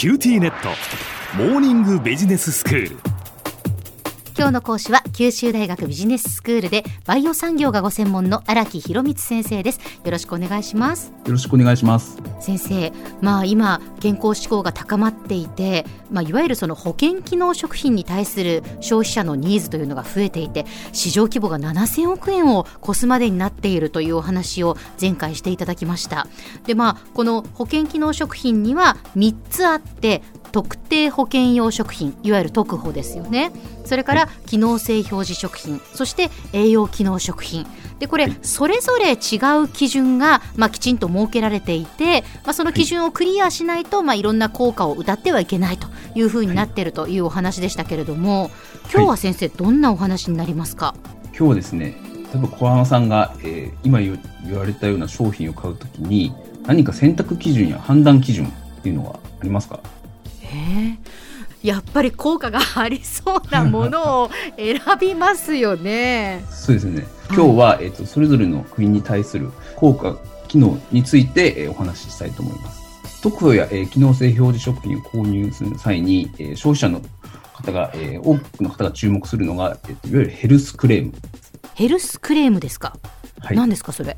QTnet モーニングビジネススクール。今日の講師は九州大学ビジネススクールでバイオ産業がご専門の荒木博光先生です。よろしくお願いします。よろしくお願いします。先生まあ今健康志向が高まっていてまあいわゆるその保健機能食品に対する消費者のニーズというのが増えていて市場規模が7000億円を超すまでになっているというお話を前回していただきました。でまあこの保険機能食品には3つあって特定保険用食品いわゆる特保ですよね。それから機能性表示食品そして栄養機能食品。でこれそれぞれ違う基準が、まあ、きちんと設けられていて、まあ、その基準をクリアしないと、まあ、いろんな効果を謳ってはいけないというふうになっているというお話でしたけれども今日は先生どんなお話になりますか？今日はですね例えば小浜さんが、えー、今言われたような商品を買うときに何か選択基準や判断基準っていうのはありますか？えやっぱり効果がありそうなものを選びますよね。そうですね。今日は、えっ、ー、と、それぞれの国に対する効果、機能について、えー、お話ししたいと思います。特許や、えー、機能性表示食品を購入する際に、えー、消費者の方が、えー、多くの方が注目するのが、えーと、いわゆるヘルスクレーム。ヘルスクレームですか？はい、何ですか、それ？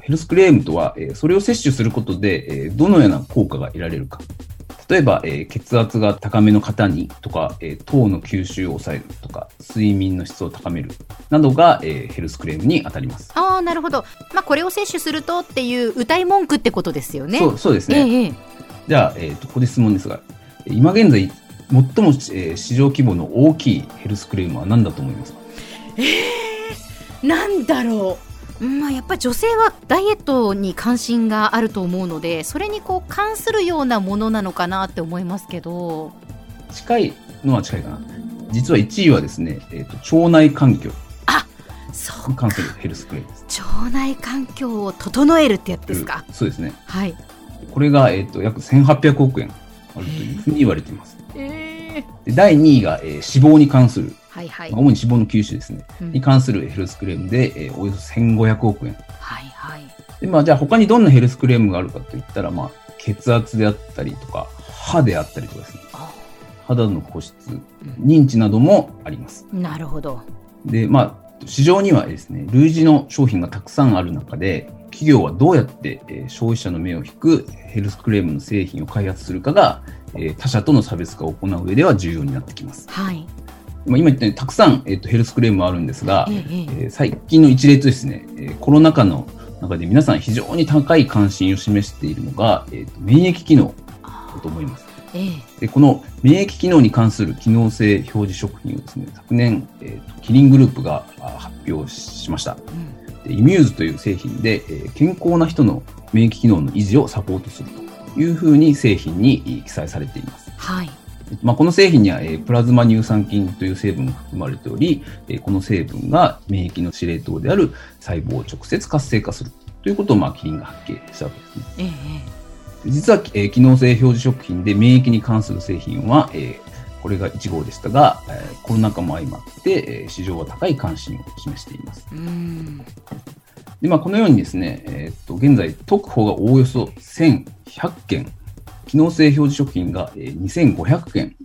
ヘルスクレームとは、えー、それを摂取することで、えー、どのような効果が得られるか。例えば、えー、血圧が高めの方にとか、えー、糖の吸収を抑えるとか、睡眠の質を高めるなどが、えー、ヘルスクレームに当たります。ああ、なるほど。まあ、これを摂取するとっていう謳い文句ってことですよね。そうそうですね。えー、じゃあ、えーと、ここで質問ですが、今現在、最も、えー、市場規模の大きいヘルスクレームは何だと思いますか？えー、なんだろう。まあ、やっぱり女性はダイエットに関心があると思うのでそれにこう関するようなものなのかなって思いますけど。近いのは近いかな。実は1位はですね、えーと、腸内環境。あそう関するヘルスクレームです。腸内環境を整えるってやつですか、そうですね。はい。これが、えーと、約1800億円あるというふうに言われています。えー、第2位が、えー、脂肪に関するはいはい、主に脂肪の吸収ですね、うん、に関するヘルスクレームで、えー、およそ1500億円。はいはい。で、まあ、じゃあ他にどんなヘルスクレームがあるかといったら、まあ、血圧であったりとか、歯であったりとかですね。肌の保湿、認知などもあります。なるほど。で、まあ、市場にはですね、類似の商品がたくさんある中で、企業はどうやって、えー、消費者の目を引くヘルスクレームの製品を開発するかが、えー、他社との差別化を行う上では重要になってきます。はい。まあ、今言ったようにたくさん、えーと、ヘルスクレームはあるんですが、ええー、最近の一例とですね、えー、コロナ禍の中で皆さん非常に高い関心を示しているのが、えーと、免疫機能だと思います。えでこの免疫機能に関する機能性表示食品をですね、昨年、えーと、キリングループが発表しました。うん、でイミューズという製品で、えー、健康な人の免疫機能の維持をサポートするというふうに製品に記載されています。はいまあ、この製品には、えー、プラズマ乳酸菌という成分が含まれており、えー、この成分が免疫の司令塔である細胞を直接活性化するということを、まあ、キリンが発見したわけですね。ええ、実は、えー、機能性表示食品で免疫に関する製品は、えー、これが1号でしたが、えー、コロナ禍も相まって、えー、市場は高い関心を示しています。うんでまあ、このようにですね、えー、っと現在、特保がおおよそ1100件機能性表示食品が2500件、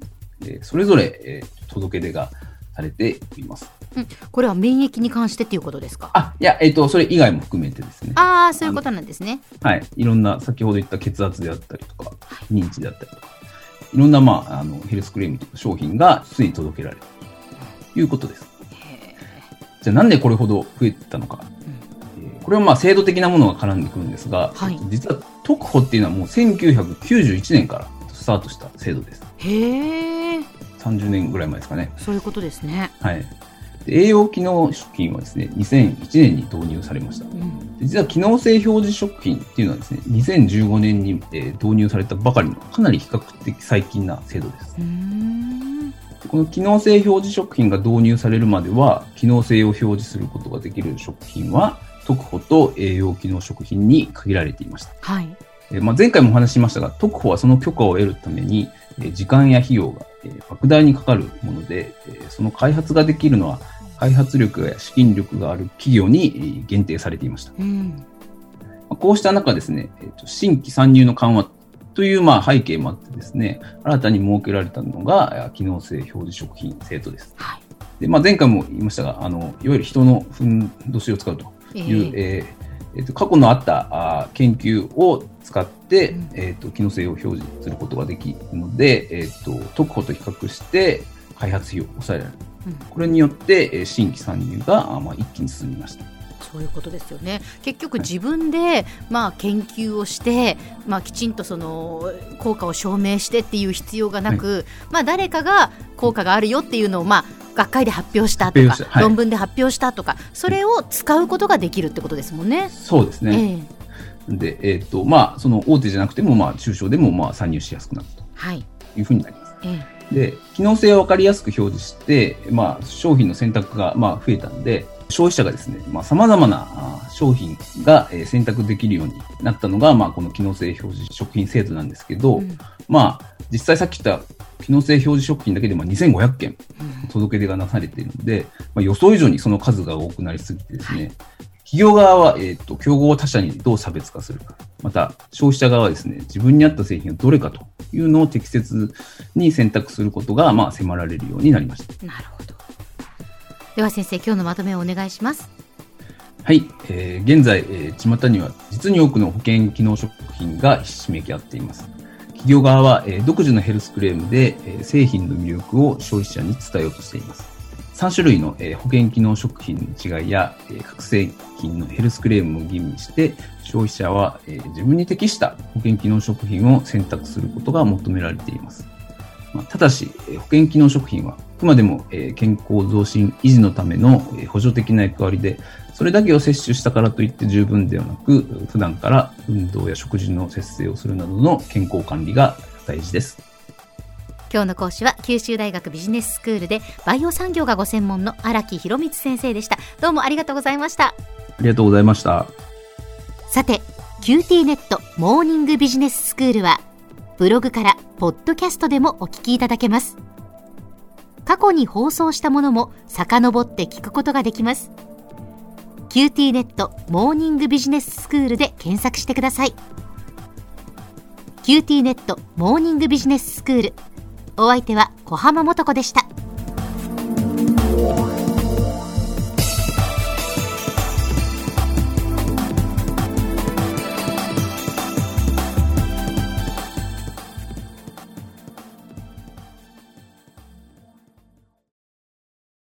それぞれ届け出がされています。うん、これは免疫に関してっていうことですか？あ、いや、えっ、ー、と、それ以外も含めてですね。ああ、そういうことなんですね。はい。いろんな、先ほど言った血圧であったりとか、認知であったりとか、いろんな、まあ、あの、ヘルスクレームとか商品がついに届けられるということです。じゃあなんでこれほど増えたのか。これはまあ制度的なものが絡んでくるんですが、はい、実は特保っていうのはもう1991年からスタートした制度です。へえ。30年ぐらい前ですかね。そういうことですね。はい。栄養機能食品はですね、2001年に導入されました。うん、実は機能性表示食品っていうのはですね、2015年に、えー、導入されたばかりのかなり比較的最近な制度です。この機能性表示食品が導入されるまでは、機能性を表示することができる食品は、特保と栄養機能食品に限られていました。はい。えまあ、前回もお話ししましたが、特保はその許可を得るために、え時間や費用が、え莫大にかかるもので、えその開発ができるのは、開発力や資金力がある企業に限定されていました。うん、こうした中ですね、新規参入の緩和というまあ背景もあってですね、新たに設けられたのが機能性表示食品制度です。はい、でまあ、前回も言いましたが、あのいわゆる人のふんどしを使うという、えー、えー、と過去のあったあ研究を使って、うん、えーと、機能性を表示することができるので、えーと、特保と比較して開発費を抑えられる、うん、これによって新規参入が、まあ、一気に進みました。そういうことですよね。結局自分で、まあ、研究をして、まあ、きちんとその効果を証明してっていう必要がなく、はい、まあ、誰かが効果があるよっていうのを、まあ、学会で発表したとか、はい、論文で発表したとかそれを使うことができるってことですもんね。そうですね、えー、で、えーとまあ、その大手じゃなくても、まあ、中小でもまあ参入しやすくなるとい。うふうになります。はいえ。ーで機能性を分かりやすく表示して、まあ、商品の選択がまあ増えたんで、消費者がですね、まあ、様々な商品が選択できるようになったのが、まあ、この機能性表示食品制度なんですけど、うん、まあ、実際さっき言った機能性表示食品だけでも2500件届け出がなされているので、まあ、予想以上にその数が多くなりすぎてですね、企業側は、えっ、ー、と、競合他社にどう差別化するか。また、消費者側はですね、自分に合った製品はどれかというのを適切に選択することが、まあ、迫られるようになりました。なるほど。では先生、今日のまとめをお願いします。はい、えー、現在、えー、巷には実に多くの保険機能食品がひしめき合っています。企業側は、えー、独自のヘルスクレームで、えー、製品の魅力を消費者に伝えようとしています。3種類の、えー、保険機能食品の違いや、えー、各製品のヘルスクレームを吟味して、消費者は、えー、自分に適した保険機能食品を選択することが求められています。まあ、ただし、保険機能食品はあくまでも健康増進維持のための補助的な役割で、それだけを摂取したからといって十分ではなく、普段から運動や食事の節制をするなどの健康管理が大事です。今日の講師は九州大学ビジネススクールでバイオ産業がご専門の荒木博光先生でした。どうもありがとうございました。ありがとうございました。さて、QT ネットモーニングビジネススクールはブログからポッドキャストでもお聞きいただけます。過去に放送したものも遡って聞くことができます。QT ネットモーニングビジネススクールで検索してください。QT ネットモーニングビジネススクール。お相手は小浜もとこでした。